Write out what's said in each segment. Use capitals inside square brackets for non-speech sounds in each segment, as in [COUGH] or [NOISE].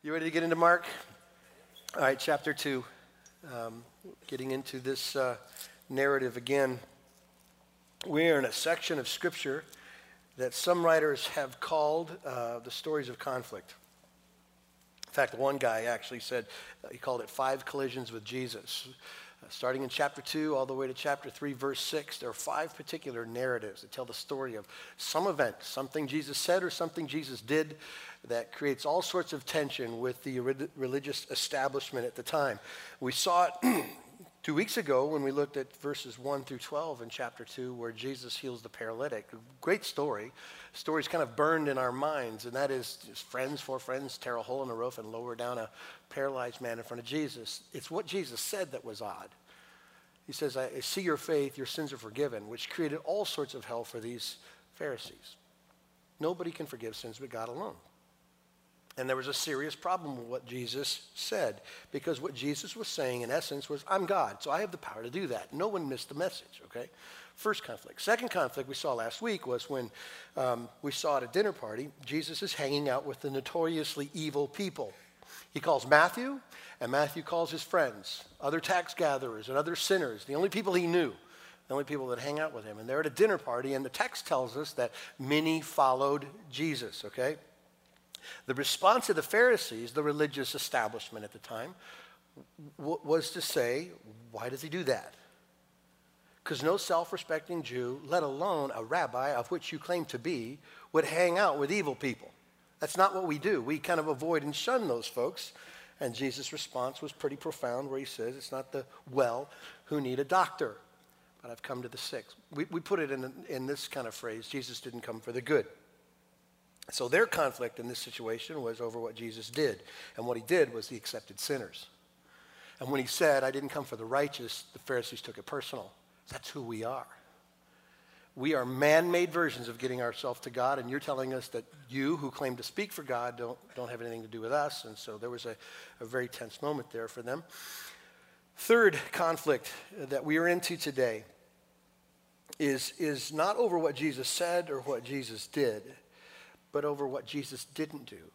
You ready to get into Mark? All right, chapter 2. Um, getting into this uh, narrative again. We're in a section of Scripture that some writers have called uh, the stories of conflict. In fact, one guy actually said, uh, he called it Five Collisions with Jesus. Uh, starting in chapter 2 all the way to chapter 3, verse 6, there are five particular narratives that tell the story of some event, something Jesus said or something Jesus did that creates all sorts of tension with the religious establishment at the time. We saw it [CLEARS THROAT] two weeks ago when we looked at verses 1 through 12 in chapter 2 where Jesus heals the paralytic. Great story. Story's kind of burned in our minds, and that is friends, four friends, tear a hole in the roof and lower down a paralyzed man in front of Jesus. It's what Jesus said that was odd. He says, I see your faith, your sins are forgiven, which created all sorts of hell for these Pharisees. Nobody can forgive sins but God alone. And there was a serious problem with what Jesus said because what Jesus was saying, in essence, was, I'm God, so I have the power to do that. No one missed the message, okay? First conflict. Second conflict we saw last week was when um, we saw at a dinner party, Jesus is hanging out with the notoriously evil people. He calls Matthew, and Matthew calls his friends, other tax gatherers and other sinners, the only people he knew, the only people that hang out with him. And they're at a dinner party, and the text tells us that many followed Jesus, okay? The response of the Pharisees, the religious establishment at the time, w- was to say, why does he do that? Because no self respecting Jew, let alone a rabbi of which you claim to be, would hang out with evil people. That's not what we do. We kind of avoid and shun those folks. And Jesus' response was pretty profound, where he says, It's not the well who need a doctor, but I've come to the sick. We, we put it in, in this kind of phrase Jesus didn't come for the good. So their conflict in this situation was over what Jesus did. And what he did was he accepted sinners. And when he said, I didn't come for the righteous, the Pharisees took it personal. That's who we are. We are man made versions of getting ourselves to God, and you're telling us that you, who claim to speak for God, don't, don't have anything to do with us. And so there was a, a very tense moment there for them. Third conflict that we are into today is, is not over what Jesus said or what Jesus did but over what Jesus didn't do.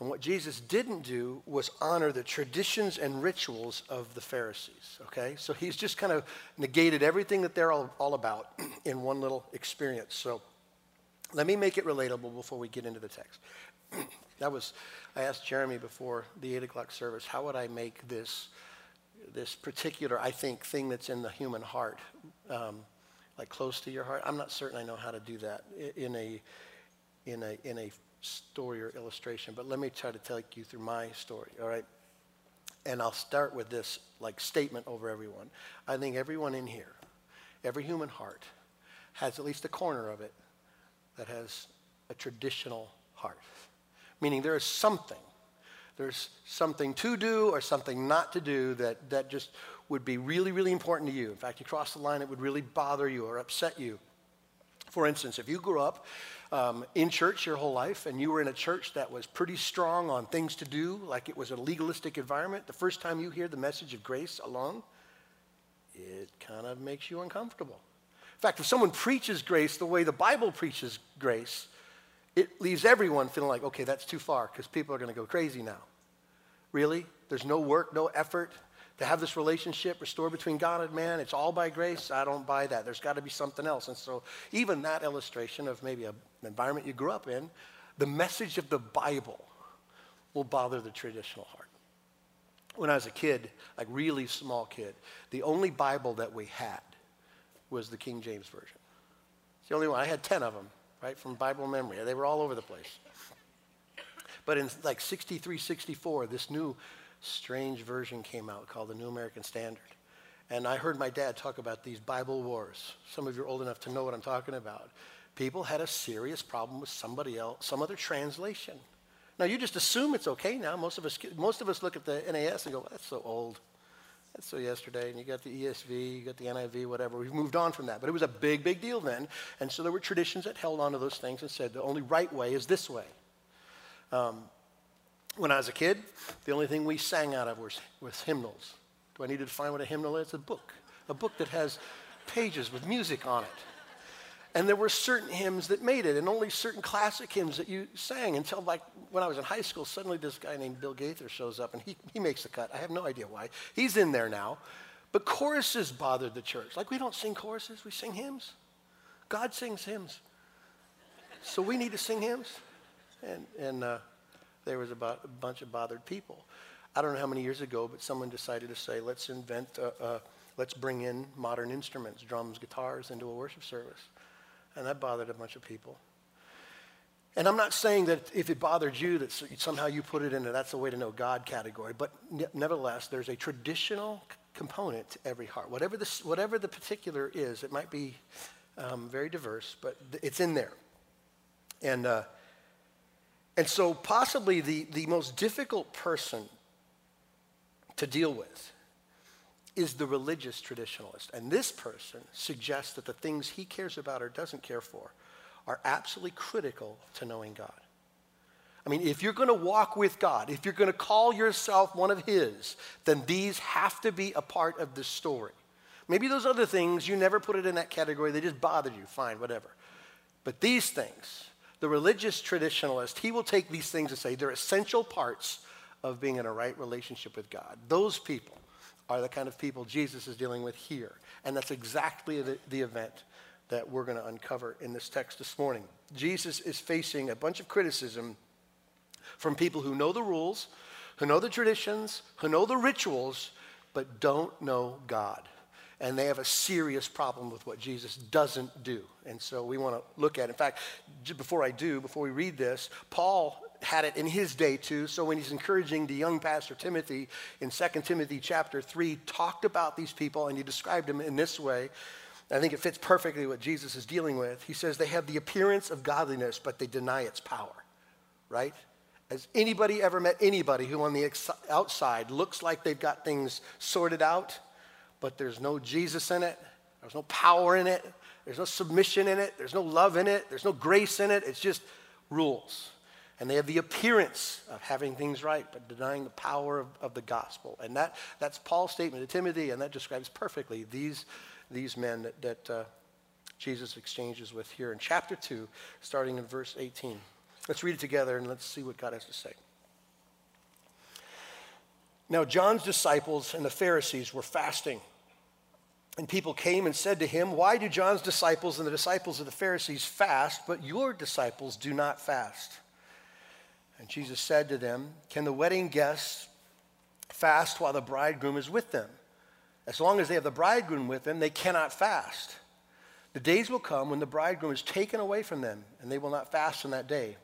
And what Jesus didn't do was honor the traditions and rituals of the Pharisees, okay? So he's just kind of negated everything that they're all, all about [CLEARS THROAT] in one little experience. So let me make it relatable before we get into the text. [CLEARS THROAT] that was, I asked Jeremy before the 8 o'clock service, how would I make this, this particular, I think, thing that's in the human heart, um, like close to your heart? I'm not certain I know how to do that in a in a, in a story or illustration, but let me try to take you through my story, all right? And I'll start with this like statement over everyone. I think everyone in here, every human heart, has at least a corner of it that has a traditional heart. Meaning there is something, there's something to do or something not to do that, that just would be really, really important to you. In fact, you cross the line, it would really bother you or upset you. For instance, if you grew up um, in church your whole life and you were in a church that was pretty strong on things to do, like it was a legalistic environment, the first time you hear the message of grace alone, it kind of makes you uncomfortable. In fact, if someone preaches grace the way the Bible preaches grace, it leaves everyone feeling like, okay, that's too far because people are going to go crazy now. Really? There's no work, no effort to have this relationship restored between God and man, it's all by grace. I don't buy that. There's got to be something else. And so, even that illustration of maybe an environment you grew up in, the message of the Bible will bother the traditional heart. When I was a kid, like really small kid, the only Bible that we had was the King James Version. It's the only one. I had 10 of them, right, from Bible memory. They were all over the place. But in like 63, 64, this new strange version came out called the New American Standard. And I heard my dad talk about these Bible wars. Some of you are old enough to know what I'm talking about. People had a serious problem with somebody else, some other translation. Now you just assume it's okay now. Most of us, most of us look at the NAS and go, "That's so old. That's so yesterday." And you got the ESV, you got the NIV, whatever. We've moved on from that, but it was a big, big deal then. And so there were traditions that held on to those things and said the only right way is this way. Um, when I was a kid, the only thing we sang out of was, was hymnals. Do I need to define what a hymnal is? It's a book, a book that has pages with music on it. And there were certain hymns that made it, and only certain classic hymns that you sang until, like, when I was in high school, suddenly this guy named Bill Gaither shows up and he, he makes the cut. I have no idea why. He's in there now. But choruses bothered the church. Like, we don't sing choruses, we sing hymns. God sings hymns. So we need to sing hymns. And, and uh, there was about a bunch of bothered people. I don't know how many years ago, but someone decided to say, let's invent, a, a, let's bring in modern instruments, drums, guitars, into a worship service. And that bothered a bunch of people. And I'm not saying that if it bothered you, that somehow you put it into that's the way to know God category, but nevertheless, there's a traditional component to every heart. Whatever the, whatever the particular is, it might be um, very diverse, but it's in there. And, uh, and so, possibly the, the most difficult person to deal with is the religious traditionalist. And this person suggests that the things he cares about or doesn't care for are absolutely critical to knowing God. I mean, if you're going to walk with God, if you're going to call yourself one of His, then these have to be a part of the story. Maybe those other things, you never put it in that category, they just bothered you, fine, whatever. But these things, the religious traditionalist, he will take these things and say they're essential parts of being in a right relationship with God. Those people are the kind of people Jesus is dealing with here. And that's exactly the, the event that we're going to uncover in this text this morning. Jesus is facing a bunch of criticism from people who know the rules, who know the traditions, who know the rituals, but don't know God. And they have a serious problem with what Jesus doesn't do. And so we want to look at it. In fact, before I do, before we read this, Paul had it in his day too. So when he's encouraging the young pastor Timothy in 2 Timothy chapter 3, talked about these people and he described them in this way. I think it fits perfectly what Jesus is dealing with. He says they have the appearance of godliness, but they deny its power, right? Has anybody ever met anybody who on the outside looks like they've got things sorted out, but there's no Jesus in it, there's no power in it, there's no submission in it, there's no love in it, there's no grace in it, it's just rules and they have the appearance of having things right, but denying the power of, of the gospel. And that, that's Paul's statement to Timothy, and that describes perfectly these, these men that, that uh, Jesus exchanges with here in chapter 2, starting in verse 18. Let's read it together and let's see what God has to say. Now, John's disciples and the Pharisees were fasting. And people came and said to him, Why do John's disciples and the disciples of the Pharisees fast, but your disciples do not fast? And Jesus said to them, Can the wedding guests fast while the bridegroom is with them? As long as they have the bridegroom with them, they cannot fast. The days will come when the bridegroom is taken away from them, and they will not fast on that day.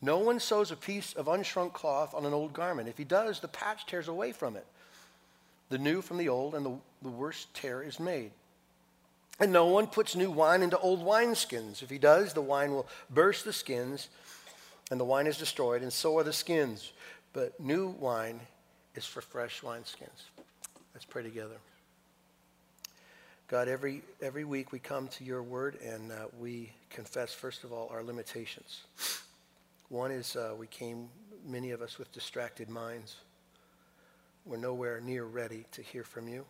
No one sews a piece of unshrunk cloth on an old garment. If he does, the patch tears away from it. The new from the old, and the, the worst tear is made. And no one puts new wine into old wineskins. If he does, the wine will burst the skins and the wine is destroyed, and so are the skins. But new wine is for fresh wineskins. Let's pray together. God, every, every week we come to your word and uh, we confess, first of all, our limitations. One is uh, we came, many of us, with distracted minds. We're nowhere near ready to hear from you.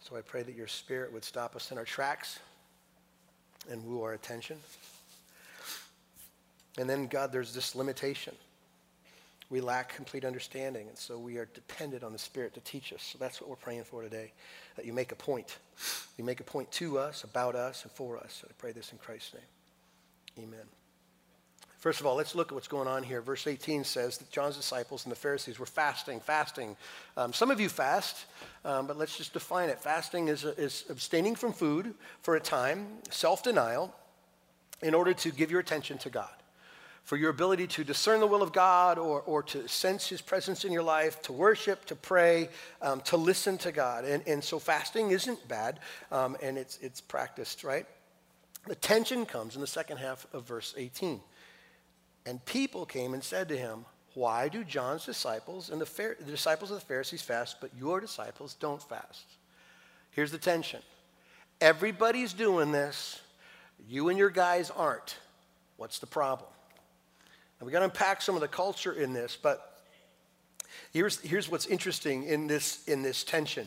So I pray that your spirit would stop us in our tracks and woo our attention. And then, God, there's this limitation. We lack complete understanding, and so we are dependent on the Spirit to teach us. So that's what we're praying for today, that you make a point. You make a point to us, about us, and for us. So I pray this in Christ's name. Amen. First of all, let's look at what's going on here. Verse 18 says that John's disciples and the Pharisees were fasting, fasting. Um, some of you fast, um, but let's just define it. Fasting is, is abstaining from food for a time, self denial, in order to give your attention to God for your ability to discern the will of God or, or to sense His presence in your life, to worship, to pray, um, to listen to God. And, and so fasting isn't bad, um, and it's, it's practiced, right? The tension comes in the second half of verse 18. And people came and said to him, Why do John's disciples and the, the disciples of the Pharisees fast, but your disciples don't fast? Here's the tension everybody's doing this, you and your guys aren't. What's the problem? And we got to unpack some of the culture in this, but here's, here's what's interesting in this, in this tension.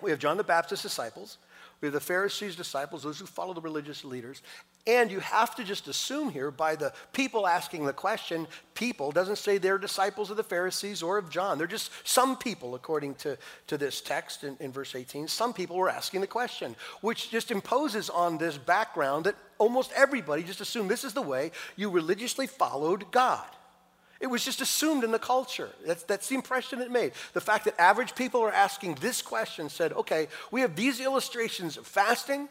We have John the Baptist's disciples, We have the Pharisees' disciples, those who follow the religious leaders. And you have to just assume here by the people asking the question, people doesn't say they're disciples of the Pharisees or of John. They're just some people, according to, to this text in, in verse 18. Some people were asking the question, which just imposes on this background that almost everybody just assumed this is the way you religiously followed God. It was just assumed in the culture. That's, that's the impression it made. The fact that average people are asking this question said, okay, we have these illustrations of fasting.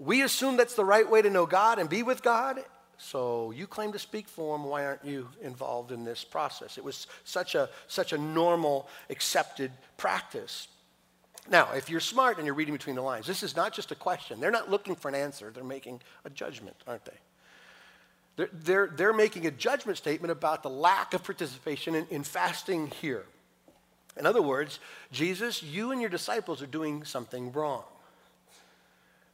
We assume that's the right way to know God and be with God. So you claim to speak for him. Why aren't you involved in this process? It was such a, such a normal, accepted practice. Now, if you're smart and you're reading between the lines, this is not just a question. They're not looking for an answer, they're making a judgment, aren't they? They're, they're, they're making a judgment statement about the lack of participation in, in fasting here. In other words, Jesus, you and your disciples are doing something wrong.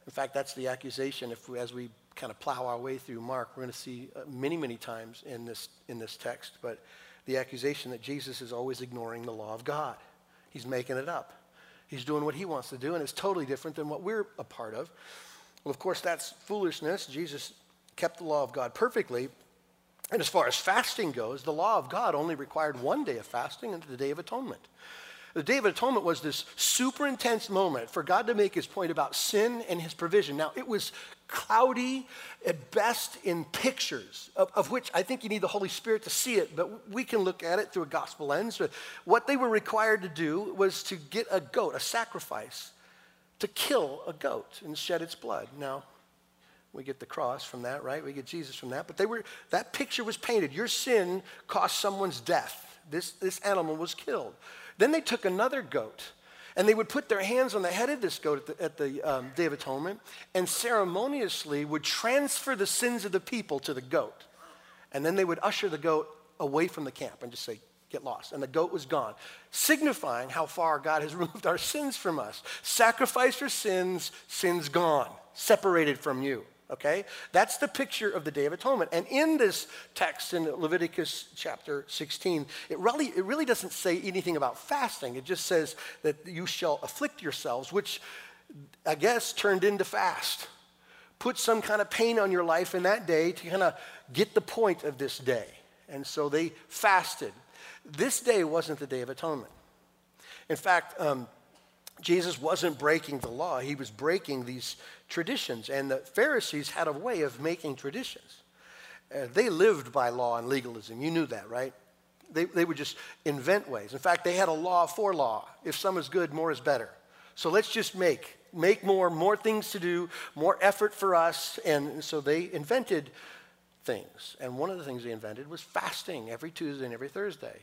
In fact, that's the accusation. If we, as we kind of plow our way through Mark, we're going to see uh, many, many times in this in this text. But the accusation that Jesus is always ignoring the law of God. He's making it up. He's doing what he wants to do, and it's totally different than what we're a part of. Well, of course, that's foolishness. Jesus kept the law of God perfectly. And as far as fasting goes, the law of God only required one day of fasting and the Day of Atonement. The Day of Atonement was this super intense moment for God to make his point about sin and his provision. Now, it was cloudy at best in pictures, of, of, which I think you need the Holy Spirit to see it, but we can look at it through a gospel lens. But what they were required to do was to get a goat, a sacrifice, to kill a goat and shed its blood. Now, we get the cross from that, right? We get Jesus from that. But they were that picture was painted. Your sin cost someone's death. This, this animal was killed. Then they took another goat and they would put their hands on the head of this goat at the, at the um, Day of Atonement and ceremoniously would transfer the sins of the people to the goat. And then they would usher the goat away from the camp and just say, get lost. And the goat was gone, signifying how far God has [LAUGHS] removed our sins from us. Sacrifice for sins, sins gone, separated from you okay? That's the picture of the Day of Atonement. And in this text in Leviticus chapter 16, it really, it really doesn't say anything about fasting. It just says that you shall afflict yourselves, which I guess turned into fast. Put some kind of pain on your life in that day to kind of get the point of this day. And so they fasted. This day wasn't the Day of Atonement. In fact, um, Jesus wasn't breaking the law, he was breaking these traditions. And the Pharisees had a way of making traditions. Uh, they lived by law and legalism. You knew that, right? They, they would just invent ways. In fact, they had a law for law. If some is good, more is better. So let's just make, make more, more things to do, more effort for us. And so they invented things. And one of the things they invented was fasting every Tuesday and every Thursday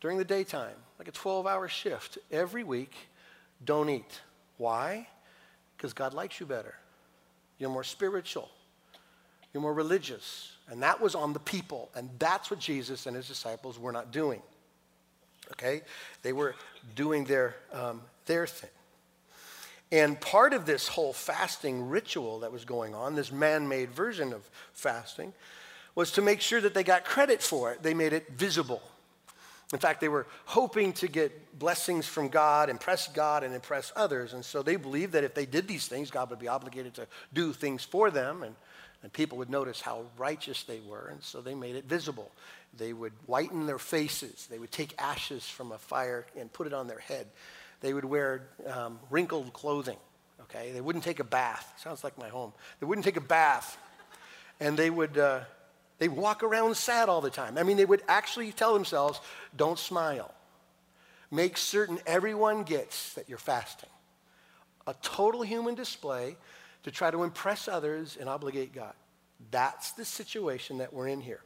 during the daytime, like a 12 hour shift every week don't eat. Why? Because God likes you better. You're more spiritual. You're more religious. And that was on the people. And that's what Jesus and his disciples were not doing. Okay? They were doing their, um, their thing. And part of this whole fasting ritual that was going on, this man made version of fasting, was to make sure that they got credit for it. They made it visible. In fact, they were hoping to get blessings from God, impress God, and impress others. And so they believed that if they did these things, God would be obligated to do things for them, and, and people would notice how righteous they were. And so they made it visible. They would whiten their faces, they would take ashes from a fire and put it on their head. They would wear um, wrinkled clothing, okay? They wouldn't take a bath. Sounds like my home. They wouldn't take a bath. And they would. Uh, they walk around sad all the time. I mean, they would actually tell themselves, don't smile. Make certain everyone gets that you're fasting. A total human display to try to impress others and obligate God. That's the situation that we're in here.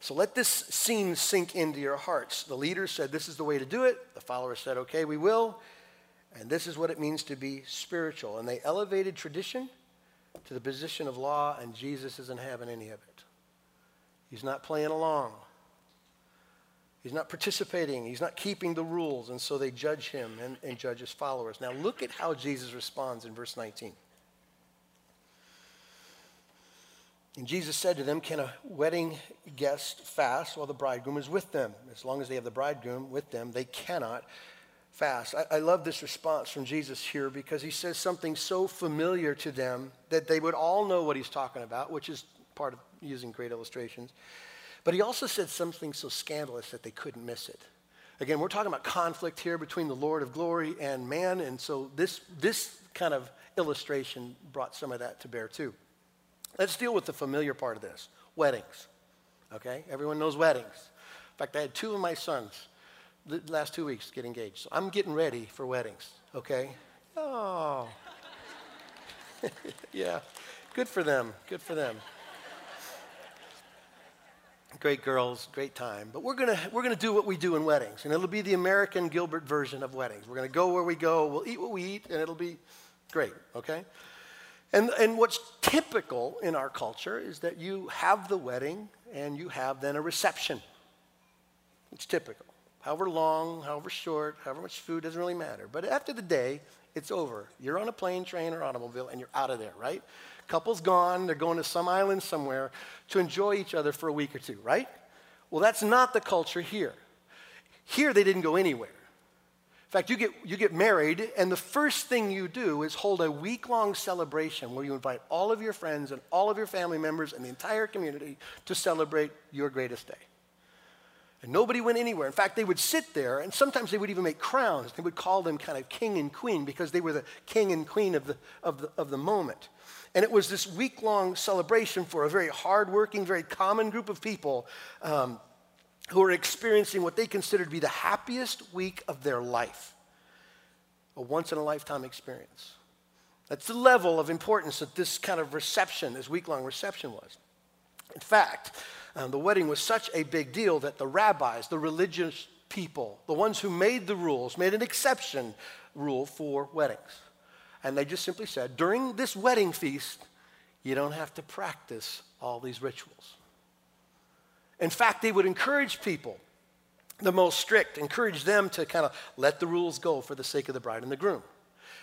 So let this scene sink into your hearts. The leaders said, This is the way to do it. The followers said, Okay, we will. And this is what it means to be spiritual. And they elevated tradition to the position of law, and Jesus isn't having any of it. He's not playing along. He's not participating. He's not keeping the rules. And so they judge him and, and judge his followers. Now, look at how Jesus responds in verse 19. And Jesus said to them, Can a wedding guest fast while the bridegroom is with them? As long as they have the bridegroom with them, they cannot fast. I, I, love this response from Jesus here because he says something so familiar to them that they would all know what he's talking about, which is part of using great illustrations. But he also said something so scandalous that they couldn't miss it. Again, we're talking about conflict here between the Lord of glory and man, and so this, this kind of illustration brought some of that to bear too. Let's deal with the familiar part of this weddings. Okay? Everyone knows weddings. In fact, I had two of my sons the last two weeks get engaged. So I'm getting ready for weddings, okay? Oh. [LAUGHS] yeah. Good for them. Good for them. Great girls, great time. But we're going to we're going to do what we do in weddings, and it'll be the American Gilbert version of weddings. We're going to go where we go, we'll eat what we eat, and it'll be great, okay? And, and what's typical in our culture is that you have the wedding and you have then a reception. It's typical. However long, however short, however much food, doesn't really matter. But after the day, it's over. You're on a plane, train, or automobile, and you're out of there, right? Couple's gone, they're going to some island somewhere to enjoy each other for a week or two, right? Well, that's not the culture here. Here, they didn't go anywhere. In fact, you get, you get married, and the first thing you do is hold a week long celebration where you invite all of your friends and all of your family members and the entire community to celebrate your greatest day. And nobody went anywhere. In fact, they would sit there, and sometimes they would even make crowns. They would call them kind of king and queen because they were the king and queen of the, of the, of the moment. And it was this week long celebration for a very hardworking, very common group of people um, who were experiencing what they considered to be the happiest week of their life a once in a lifetime experience. That's the level of importance that this kind of reception, this week long reception was. In fact, um, the wedding was such a big deal that the rabbis, the religious people, the ones who made the rules, made an exception rule for weddings. And they just simply said, during this wedding feast, you don't have to practice all these rituals. In fact, they would encourage people, the most strict, encourage them to kind of let the rules go for the sake of the bride and the groom.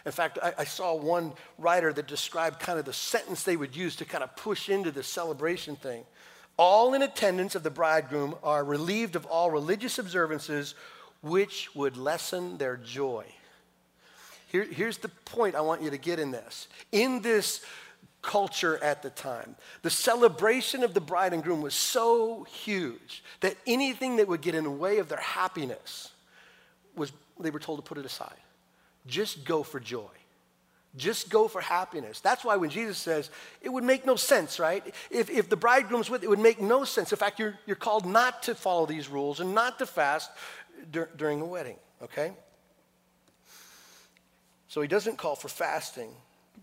In fact, I, I, saw one writer that described kind of the sentence they would use to kind of push into the celebration thing. All in attendance of the bridegroom are relieved of all religious observances which would lessen their joy. Here, here's the point I want you to get in this. In this culture at the time, the celebration of the bride and groom was so huge that anything that would get in the way of their happiness was they were told to put it aside. Just go for joy. Just go for happiness. That's why when Jesus says, it would make no sense, right? If, if the bridegroom's with, it would make no sense. In fact, you're, you're called not to follow these rules and not to fast dur- during a wedding, okay? So he doesn't call for fasting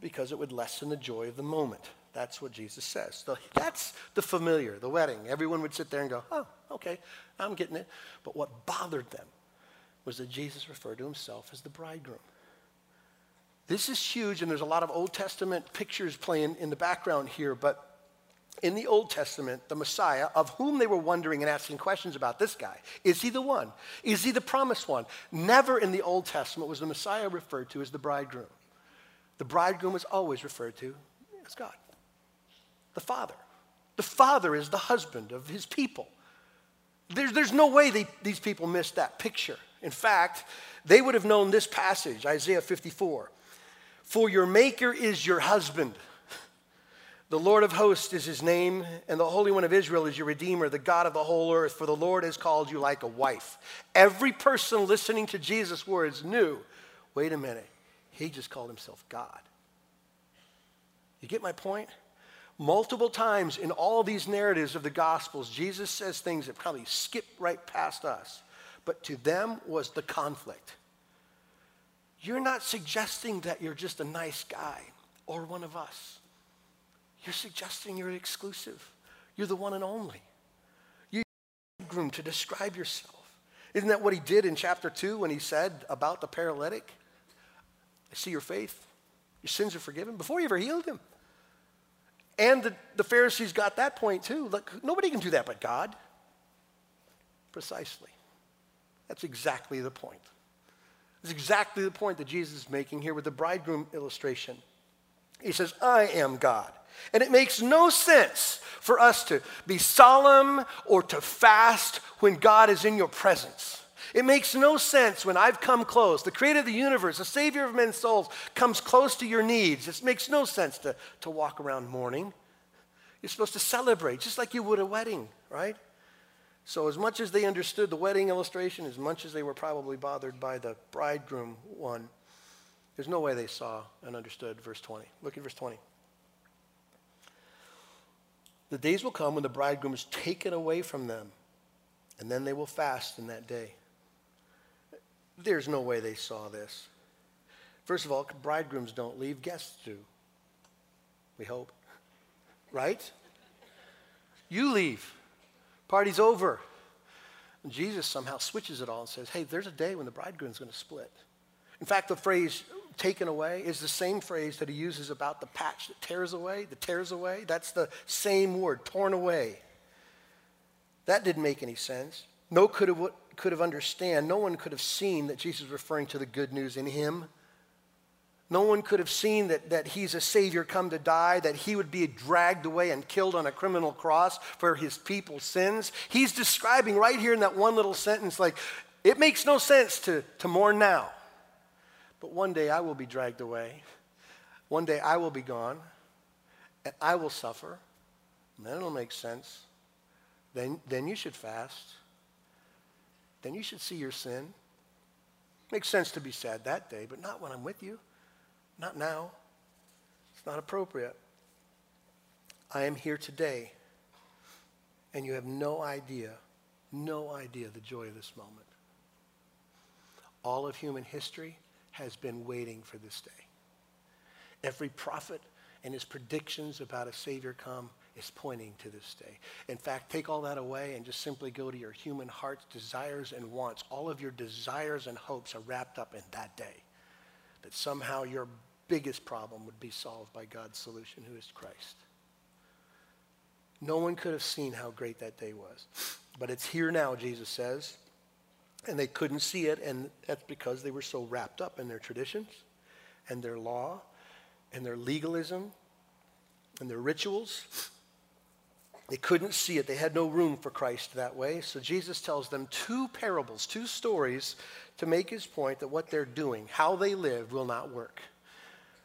because it would lessen the joy of the moment. That's what Jesus says. So that's the familiar, the wedding. Everyone would sit there and go, oh, okay, I'm getting it. But what bothered them was that Jesus referred to himself as the bridegroom. This is huge, and there's a lot of Old Testament pictures playing in the background here, but in the Old Testament, the Messiah, of whom they were wondering and asking questions about this guy, is he the one? Is he the promised one? Never in the Old Testament was the Messiah referred to as the bridegroom. The bridegroom was always referred to as God, the Father. The Father is the husband of his people. There's, there's no way they, these people missed that picture. In fact, they would have known this passage, Isaiah 54. For your Maker is your husband. The Lord of hosts is his name, and the Holy One of Israel is your Redeemer, the God of the whole earth, for the Lord has called you like a wife. Every person listening to Jesus' words knew wait a minute, he just called himself God. You get my point? Multiple times in all these narratives of the Gospels, Jesus says things that probably skip right past us, but to them was the conflict. You're not suggesting that you're just a nice guy or one of us. You're suggesting you're exclusive. You're the one and only. You're groom to describe yourself. Isn't that what he did in chapter 2 when he said about the paralytic? I see your faith. Your sins are forgiven before you ever healed him. And the, the Pharisees got that point too. Look, nobody can do that but God. Precisely. That's exactly the point. That's exactly the point that Jesus is making here with the bridegroom illustration. He says, I am God. And it makes no sense for us to be solemn or to fast when God is in your presence. It makes no sense when I've come close. The creator of the universe, the savior of men's souls, comes close to your needs. It makes no sense to, to walk around mourning. You're supposed to celebrate, just like you would a wedding, right? So, as much as they understood the wedding illustration, as much as they were probably bothered by the bridegroom one, there's no way they saw and understood verse 20. Look at verse 20. The days will come when the bridegroom is taken away from them, and then they will fast in that day. There's no way they saw this. First of all, bridegrooms don't leave, guests do. We hope. [LAUGHS] Right? You leave. Party's over. And Jesus somehow switches it all and says, hey, there's a day when the bridegroom's going to split. In fact, the phrase taken away is the same phrase that he uses about the patch that tears away, the tears away. That's the same word, torn away. That didn't make any sense. No could have, could have understand. No one could have seen that Jesus was referring to the good news in him. No one could have seen that, that he's a Savior come to die, that he would be dragged away and killed on a criminal cross for his people's sins. He's describing right here in that one little sentence, like, it makes no sense to, to mourn now. But one day I will be dragged away. One day I will be gone. And I will suffer. And then it'll make sense. Then, then you should fast. Then you should see your sin. Makes sense to be sad that day, but not when I'm with you. Not now. It's not appropriate. I am here today, and you have no idea, no idea the joy of this moment. All of human history has been waiting for this day. Every prophet and his predictions about a Savior come is pointing to this day. In fact, take all that away and just simply go to your human heart's desires and wants. All of your desires and hopes are wrapped up in that day. That somehow your biggest problem would be solved by God's solution, who is Christ. No one could have seen how great that day was. But it's here now, Jesus says and they couldn't see it, and that's because they were so wrapped up in their traditions and their law and their legalism and their rituals. They couldn't see it. They had no room for Christ that way. So Jesus tells them two parables, two stories to make his point that what they're doing, how they live, will not work.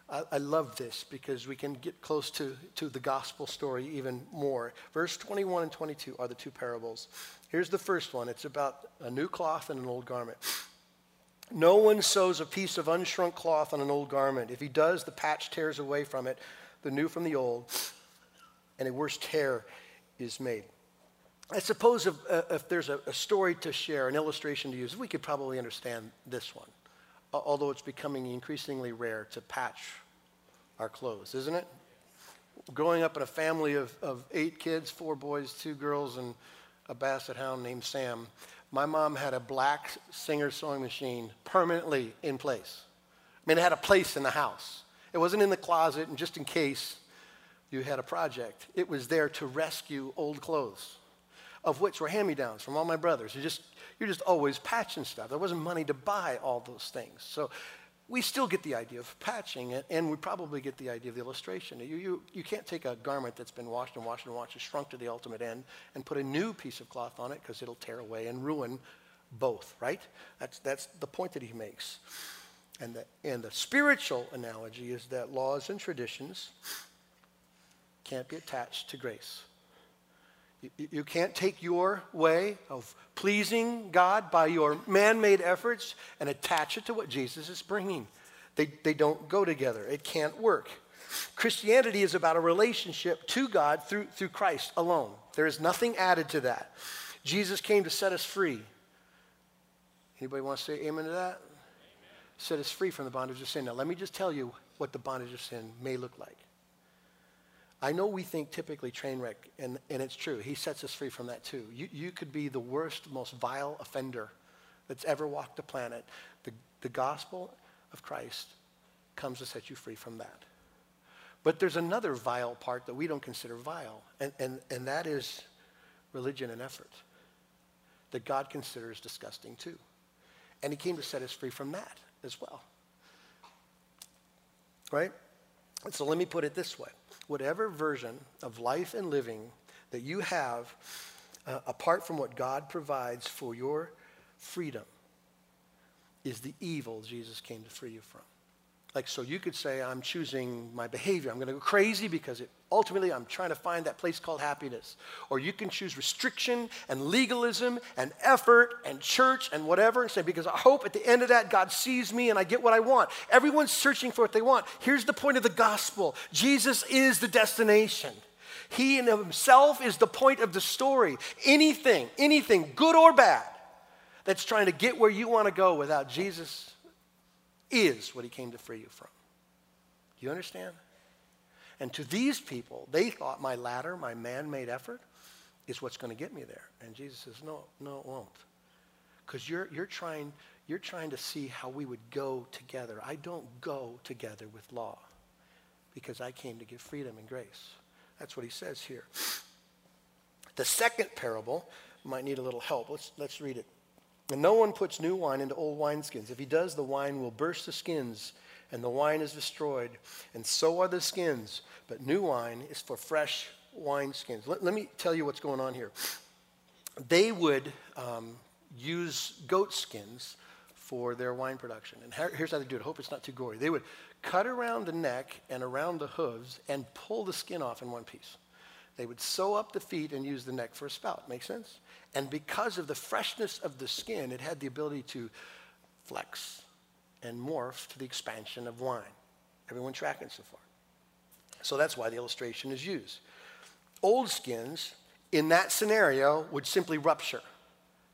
I, I, love this because we can get close to, to the gospel story even more. Verse 21 and 22 are the two parables. Here's the first one it's about a new cloth and an old garment. No one sews a piece of unshrunk cloth on an old garment. If he does, the patch tears away from it, the new from the old, and a worse tear is made. I suppose if, uh, if there's a, a, story to share, an illustration to use, we could probably understand this one, although it's becoming increasingly rare to patch our clothes, isn't it? Growing up in a family of, of eight kids, four boys, two girls, and a basset hound named Sam. My mom had a black Singer sewing machine permanently in place. I mean, it had a place in the house. It wasn't in the closet, and just in case you had a project, it was there to rescue old clothes, of which were hand-me-downs from all my brothers. You just, you're just always patching stuff. There wasn't money to buy all those things. So we still get the idea of patching it, and we probably get the idea of the illustration. You, you, you can't take a garment that's been washed and washed and washed, and shrunk to the ultimate end, and put a new piece of cloth on it because it'll tear away and ruin both, right? That's, that's the point that he makes. And the, and the spiritual analogy is that laws and traditions can't be attached to grace. You, can't take your way of pleasing God by your man made efforts and attach it to what Jesus is bringing. They, they don't go together, it can't work. Christianity is about a relationship to God through, through Christ alone. There is nothing added to that. Jesus came to set us free. Anybody want to say amen to that? Amen. Set us free from the bondage of sin. Now, let me just tell you what the bondage of sin may look like. I know we think typically train wreck, and, and it's true. He sets us free from that too. You, you could be the worst, most vile offender that's ever walked the planet. The, the gospel of Christ comes to set you free from that. But there's another vile part that we don't consider vile, and, and, and that is religion and effort that God considers disgusting too. And he came to set us free from that as well. Right? So let me put it this way whatever version of life and living that you have uh, apart from what God provides for your freedom, is the evil Jesus came to free you from. Like, so you could say, I'm choosing my behavior. I'm going to go crazy because it, ultimately I'm trying to find that place called happiness. Or you can choose restriction and legalism and effort and church and whatever and say, because I hope at the end of that God sees me and I get what I want. Everyone's searching for what they want. Here's the point of the gospel Jesus is the destination. He in himself is the point of the story. Anything, anything, good or bad, that's trying to get where you want to go without Jesus is what he came to free you from. Do you understand? And to these people, they thought my ladder, my man made effort, is what's going to get me there. And Jesus says, no, no, it won't. Because you're, you're, trying, you're trying to see how we would go together. I don't go together with law because I came to give freedom and grace. That's what he says here. The second parable might need a little help. Let's, let's read it. And no one puts new wine into old wineskins. If he does, the wine will burst the skins, and the wine is destroyed. And so are the skins. But new wine is for fresh wineskins. Let, let me tell you what's going on here. They would um, use goat skins for their wine production. And here's how they do it. I hope it's not too gory. They would cut around the neck and around the hooves and pull the skin off in one piece. They would sew up the feet and use the neck for a spout. Make sense? And because of the freshness of the skin, it had the ability to flex and morph to the expansion of wine. Everyone tracking so far? So that's why the illustration is used. Old skins, in that scenario, would simply rupture,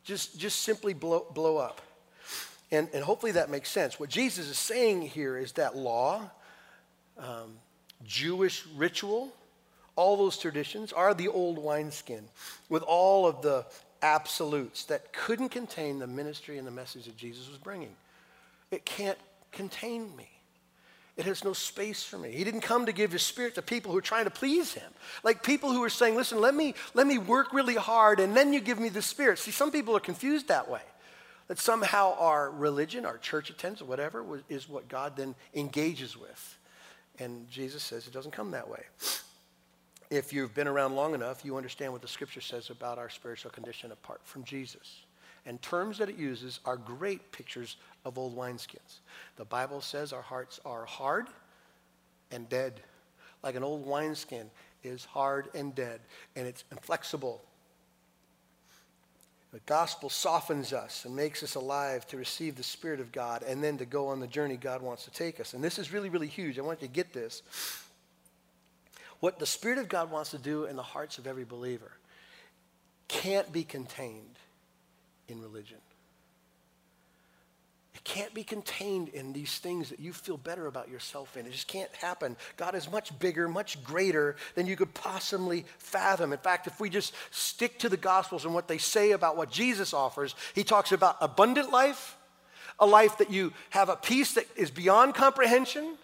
just, just simply blow, blow up. And, and hopefully that makes sense. What Jesus is saying here is that law, um, Jewish ritual, all those traditions are the old wineskin with all of the absolutes that couldn't contain the ministry and the message that Jesus was bringing. It can't contain me. It has no space for me. He didn't come to give his spirit to people who are trying to please him. Like people who are saying, listen, let me, let me work really hard and then you give me the spirit. See, some people are confused that way. That somehow our religion, our church attendance, or whatever, is what God then engages with. And Jesus says it doesn't come that way if you've been around long enough, you understand what the scripture says about our spiritual condition apart from Jesus. And terms that it uses are great pictures of old wineskins. The Bible says our hearts are hard and dead, like an old wineskin is hard and dead, and it's inflexible. The gospel softens us and makes us alive to receive the Spirit of God and then to go on the journey God wants to take us. And this is really, really huge. I want you to get this. What the Spirit of God wants to do in the hearts of every believer can't be contained in religion. It can't be contained in these things that you feel better about yourself in. It just can't happen. God is much bigger, much greater than you could possibly fathom. In fact, if we just stick to the Gospels and what they say about what Jesus offers, he talks about abundant life, a life that you have a peace that is beyond comprehension,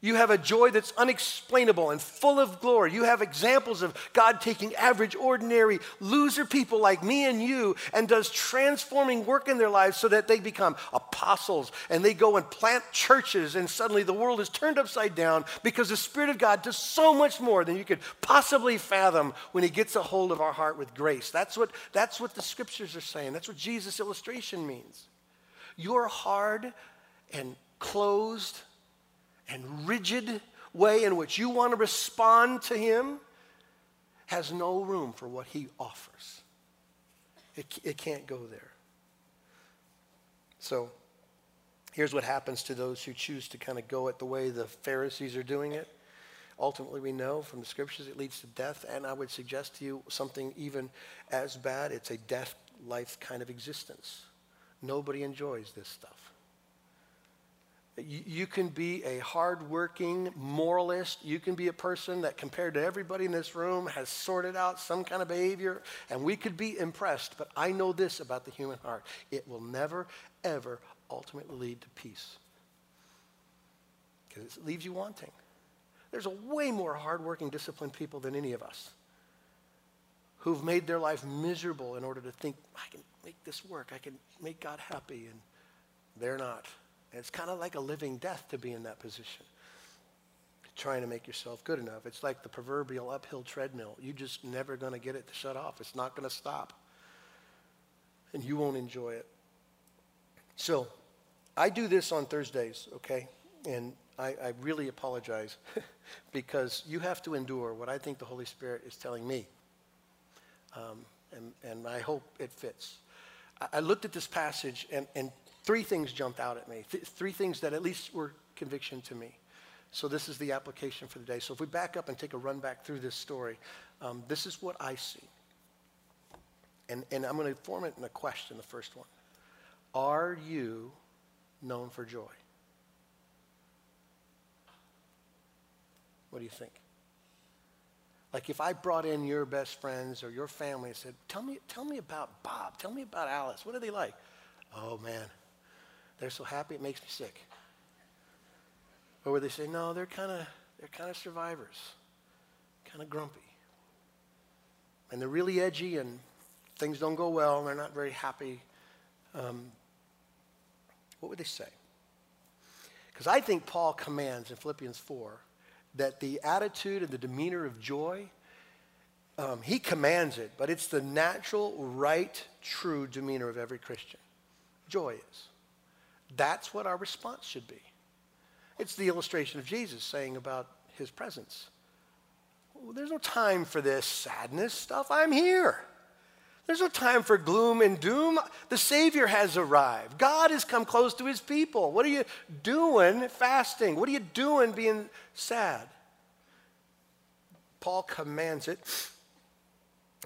you have a joy that's unexplainable and full of glory. You have examples of God taking average, ordinary, loser people like me and you and does transforming work in their lives so that they become apostles and they go and plant churches and suddenly the world is turned upside down because the Spirit of God does so much more than you could possibly fathom when He gets a hold of our heart with grace. That's what, that's what the scriptures are saying. That's what Jesus' illustration means. Your hard and closed and rigid way in which you want to respond to Him has no room for what He offers. It, it can't go there. So here's what happens to those who choose to kind of go it the way the Pharisees are doing it. Ultimately, we know from the scriptures it leads to death, and I would suggest to you something even as bad. It's a death life kind of existence. Nobody enjoys this stuff. You, can be a hardworking moralist. You can be a person that, compared to everybody in this room, has sorted out some kind of behavior, and we could be impressed. But I know this about the human heart it will never, ever ultimately lead to peace because it leaves you wanting. There's a way more hardworking, disciplined people than any of us who've made their life miserable in order to think, I can make this work, I can make God happy, and they're not. And it's kind of like a living death to be in that position. Trying to make yourself good enough. It's like the proverbial uphill treadmill. You're just never going to get it to shut off. It's not going to stop. And you won't enjoy it. So, I do this on Thursdays, okay? And I, I really apologize [LAUGHS] because you have to endure what I think the Holy Spirit is telling me. Um, and, and I hope it fits. I, I looked at this passage, and, and three things jumped out at me. Th- three things that at least were conviction to me. So this is the application for the day. So if we back up and take a run back through this story, um, this is what I see. And, and I'm going to form it in a question, the first one. Are you known for joy? What do you think? Like if I brought in your best friends or your family and said, tell me, tell me about Bob, tell me about Alice, what are they like? Oh man, they're so happy it makes me sick. Or would they say, no, they're kind of they're kind of survivors, kind of grumpy. And they're really edgy and things don't go well and they're not very happy. Um, what would they say? Because I think Paul commands in Philippians 4 that the attitude and the demeanor of joy, um, he commands it, but it's the natural, right, true demeanor of every Christian. Joy is. That's what our response should be. It's the illustration of Jesus saying about his presence. Well, there's no time for this sadness stuff. I'm here. There's no time for gloom and doom. The Savior has arrived. God has come close to his people. What are you doing fasting? What are you doing being sad? Paul commands it.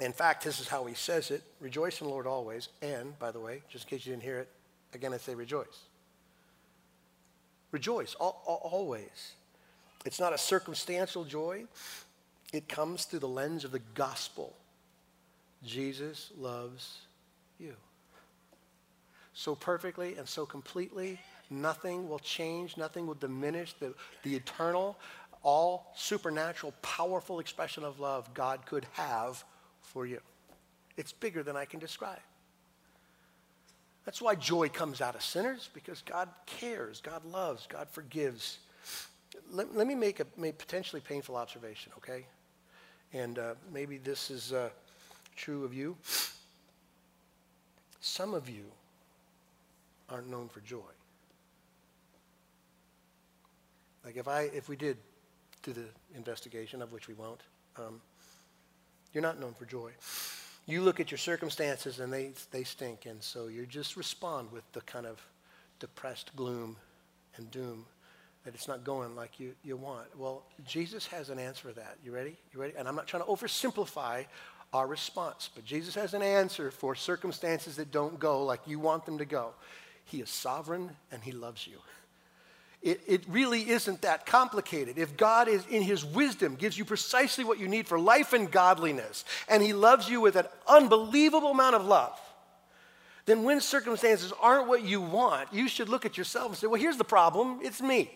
In fact, this is how he says it Rejoice in the Lord always. And, by the way, just in case you didn't hear it, again I say rejoice. Rejoice, always. It's not a circumstantial joy, it comes through the lens of the gospel. Jesus loves you. So perfectly and so completely, nothing will change, nothing will diminish the, the eternal, all supernatural, powerful expression of love God could have for you. It's bigger than I can describe. That's why joy comes out of sinners, because God cares, God loves, God forgives. Let, let me make a may potentially painful observation, okay? And uh, maybe this is uh, true of you. Some of you aren't known for joy. Like if I, if we did do the investigation, of which we won't, um, you're not known for joy. You look at your circumstances and they, they stink, and so you just respond with the kind of depressed gloom and doom that it's not going like you, you want. Well, Jesus has an answer for that. You ready? You ready? And I'm not trying to oversimplify our response. But Jesus has an answer for circumstances that don't go like you want them to go. He is sovereign and he loves you. It, it really isn't that complicated. If God is in his wisdom gives you precisely what you need for life and godliness, and he loves you with an unbelievable amount of love, then when circumstances aren't what you want, you should look at yourself and say, well, here's the problem. It's me.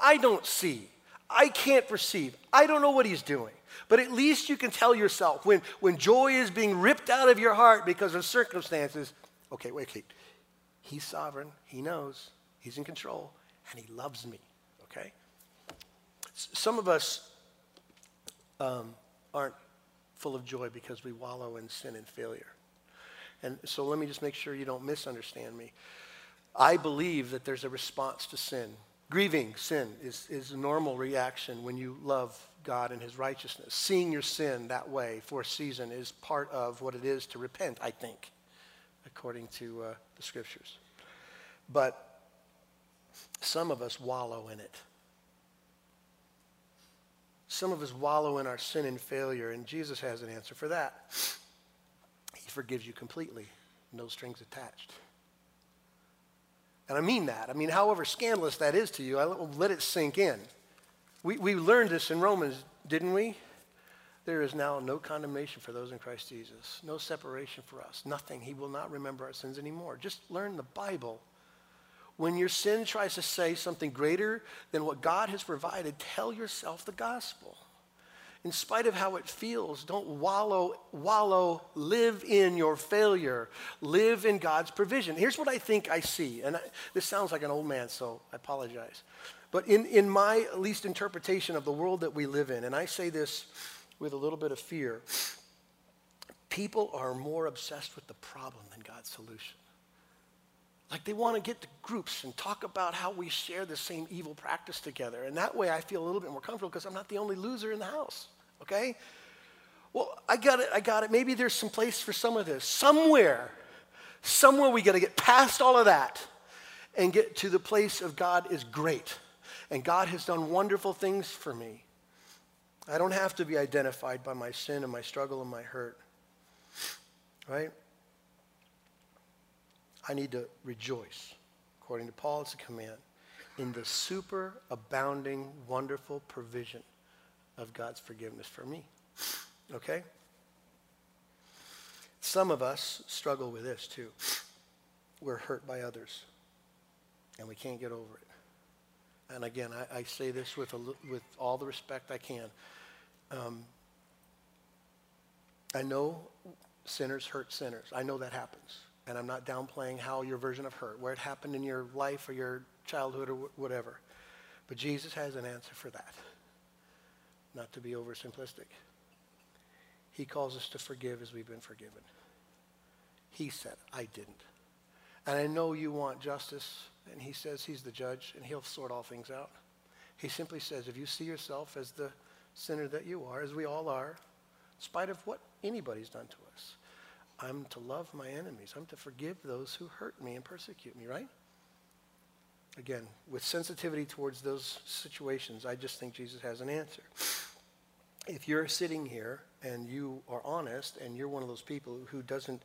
I don't see. I can't perceive. I don't know what he's doing. But at least you can tell yourself when, when joy is being ripped out of your heart because of circumstances, okay, wait, okay, he's sovereign, he knows, he's in control, and he loves me, okay? Some of us um, aren't full of joy because we wallow in sin and failure. And so let me just make sure you don't misunderstand me. I believe that there's a response to sin. Grieving sin is, is a normal reaction when you love God and his righteousness. Seeing your sin that way for a season is part of what it is to repent, I think, according to uh, the scriptures. But some of us wallow in it. Some of us wallow in our sin and failure, and Jesus has an answer for that. He forgives you completely, no strings attached. And I mean that. I mean, however scandalous that is to you, I let it sink in. We, we learned this in Romans, didn't we? There is now no condemnation for those in Christ Jesus, no separation for us, nothing. He will not remember our sins anymore. Just learn the Bible. When your sin tries to say something greater than what God has provided, tell yourself the gospel. In spite of how it feels, don't wallow, wallow, live in your failure. Live in God's provision. Here's what I think I see, and I, this sounds like an old man, so I apologize. But in, in my least interpretation of the world that we live in, and I say this with a little bit of fear, people are more obsessed with the problem than God's solution. Like they want to get to groups and talk about how we share the same evil practice together. And that way I feel a little bit more comfortable because I'm not the only loser in the house. Okay? Well, I got it, I got it. Maybe there's some place for some of this. Somewhere, somewhere we got to get past all of that and get to the place of God is great. And God has done wonderful things for me. I don't have to be identified by my sin and my struggle and my hurt. Right? I need to rejoice. According to Paul, it's a command. In the super abounding, wonderful provision of God's forgiveness for me. Okay? Some of us struggle with this too. We're hurt by others, and we can't get over it. And again, I, I say this with, a, with all the respect I can. Um, I know sinners hurt sinners. I know that happens. And I'm not downplaying how your version of hurt, where it happened in your life or your childhood or whatever. But Jesus has an answer for that. Not to be oversimplistic. He calls us to forgive as we've been forgiven. He said, I didn't. And I know you want justice, and he says he's the judge, and he'll sort all things out. He simply says, if you see yourself as the sinner that you are, as we all are, in spite of what anybody's done to us, I'm to love my enemies. I'm to forgive those who hurt me and persecute me, right? Again, with sensitivity towards those situations, I just think Jesus has an answer. If you're sitting here and you are honest and you're one of those people who doesn't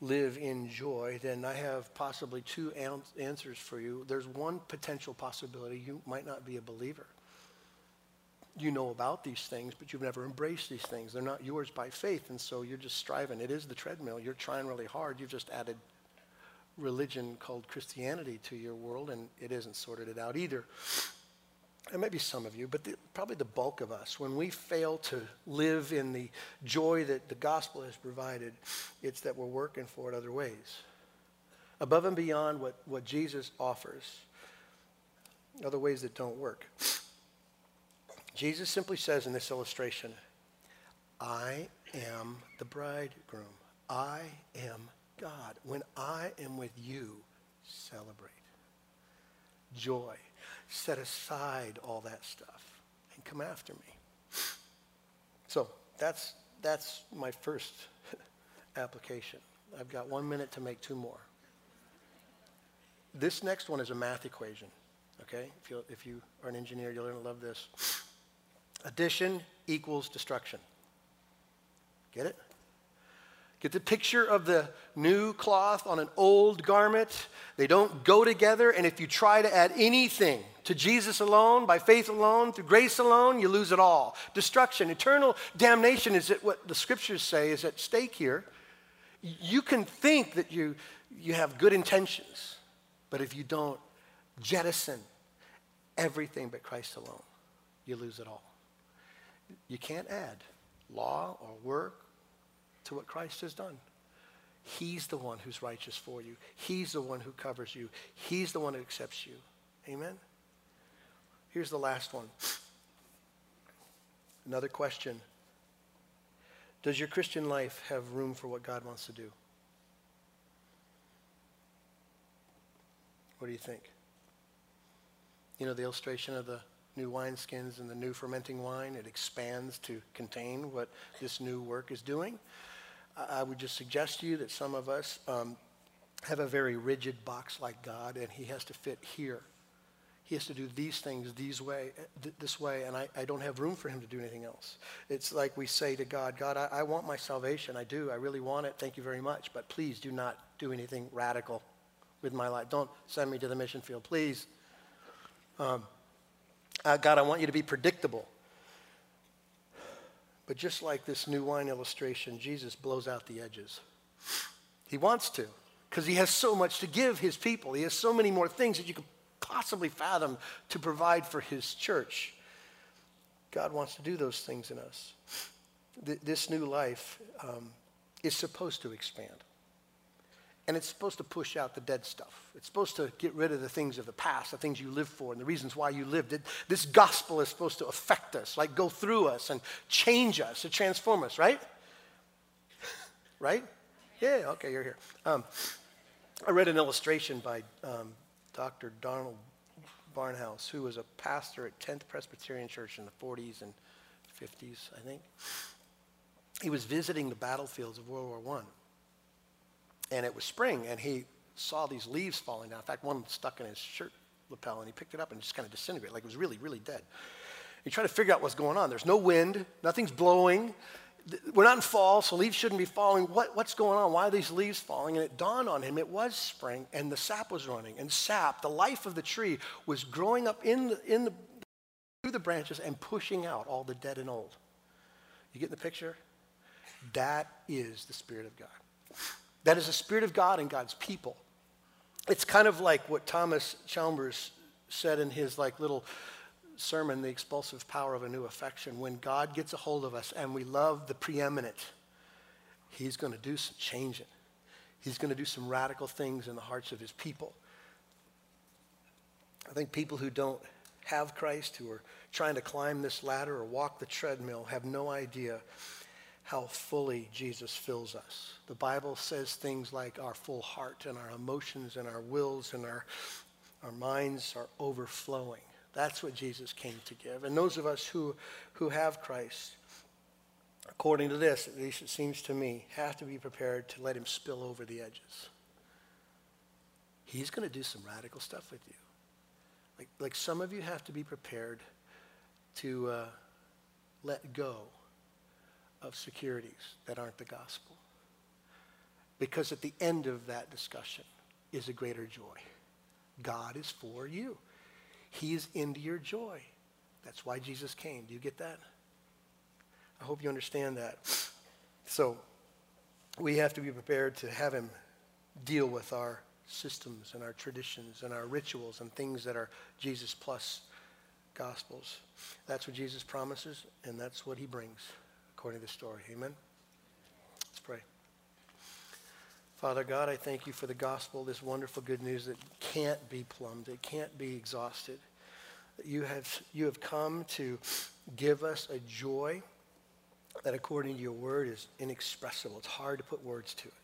live in joy, then I have possibly two answers for you. There's one potential possibility you might not be a believer you know about these things, but you've never embraced these things. They're not yours by faith, and so you're just striving. It is the treadmill. You're trying really hard. You've just added religion called Christianity to your world, and it isn't sorted it out either. And maybe some of you, but the, probably the bulk of us, when we fail to live in the joy that the gospel has provided, it's that we're working for it other ways. Above and beyond what, what Jesus offers, other ways that don't work. Jesus simply says in this illustration, I am the bridegroom. I am God. When I am with you, celebrate. Joy. Set aside all that stuff and come after me. So that's, that's my first [LAUGHS] application. I've got one minute to make two more. This next one is a math equation, okay? If you, if you are an engineer, you're going to love this. Addition equals destruction. Get it? Get the picture of the new cloth on an old garment. They don't go together, and if you try to add anything to Jesus alone, by faith alone, through grace alone, you lose it all. Destruction, eternal damnation is what the scriptures say is at stake here. You can think that you, you have good intentions, but if you don't jettison everything but Christ alone, you lose it all. You can't add law or work to what Christ has done. He's the one who's righteous for you. He's the one who covers you. He's the one who accepts you. Amen? Here's the last one. Another question. Does your Christian life have room for what God wants to do? What do you think? You know the illustration of the new wineskins and the new fermenting wine. It expands to contain what this new work is doing. I would just suggest to you that some of us um, have a very rigid box like God, and He has to fit here. He has to do these things these way, this way, and I, I don't have room for him to do anything else. It's like we say to God, God, I, I want my salvation. I do. I really want it. Thank you very much. But please do not do anything radical with my life. Don't send me to the mission field, please. Um, uh, God, I want you to be predictable. But just like this new wine illustration, Jesus blows out the edges. He wants to, because he has so much to give his people. He has so many more things that you could possibly fathom to provide for his church. God wants to do those things in us. Th- this new life um, is supposed to expand. And it's supposed to push out the dead stuff. It's supposed to get rid of the things of the past, the things you lived for, and the reasons why you lived. It, this gospel is supposed to affect us, like go through us and change us, to transform us, right? [LAUGHS] right? Yeah, okay, you're here. Um, I read an illustration by um, Dr. Donald Barnhouse, who was a pastor at 10th Presbyterian Church in the 40s and 50s, I think. He was visiting the battlefields of World War I. And it was spring, and he saw these leaves falling down. In fact, one stuck in his shirt lapel, and he picked it up and just kind of disintegrated, like it was really, really dead. He tried to figure out what's going on. There's no wind, nothing's blowing. We're not in fall, so leaves shouldn't be falling. What, what's going on? Why are these leaves falling? And it dawned on him it was spring, and the sap was running. And sap, the life of the tree, was growing up in the, in the, through the branches and pushing out all the dead and old. You get the picture? That is the Spirit of God. That is the Spirit of God and God's people. It's kind of like what Thomas Chalmers said in his like little sermon, The Expulsive Power of a New Affection. When God gets a hold of us and we love the preeminent, He's going to do some changing. He's going to do some radical things in the hearts of His people. I think people who don't have Christ, who are trying to climb this ladder or walk the treadmill, have no idea how fully Jesus fills us. The Bible says things like our full heart and our emotions and our wills and our, our minds are overflowing. That's what Jesus came to give. And those of us who, who have Christ, according to this, at least it seems to me, have to be prepared to let him spill over the edges. He's going to do some radical stuff with you. Like, like some of you have to be prepared to uh, let go of securities that aren't the gospel. Because at the end of that discussion is a greater joy. God is for you. He is into your joy. That's why Jesus came. Do you get that? I hope you understand that. So we have to be prepared to have him deal with our systems and our traditions and our rituals and things that are Jesus plus gospels. That's what Jesus promises, and that's what he brings according to the story. Amen? Let's pray. Father God, I thank you for the gospel, this wonderful good news that can't be plumbed, it can't be exhausted. You have, you have come to give us a joy that, according to your word, is inexpressible. It's hard to put words to it.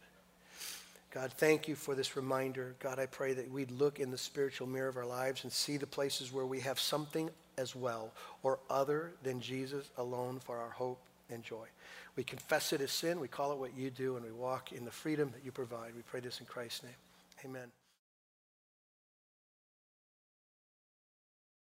God, thank you for this reminder. God, I pray that we'd look in the spiritual mirror of our lives and see the places where we have something as well or other than Jesus alone for our hope and joy. We confess it as sin, we call it what you do, and we walk in the freedom that you provide. We pray this in Christ's name. Amen.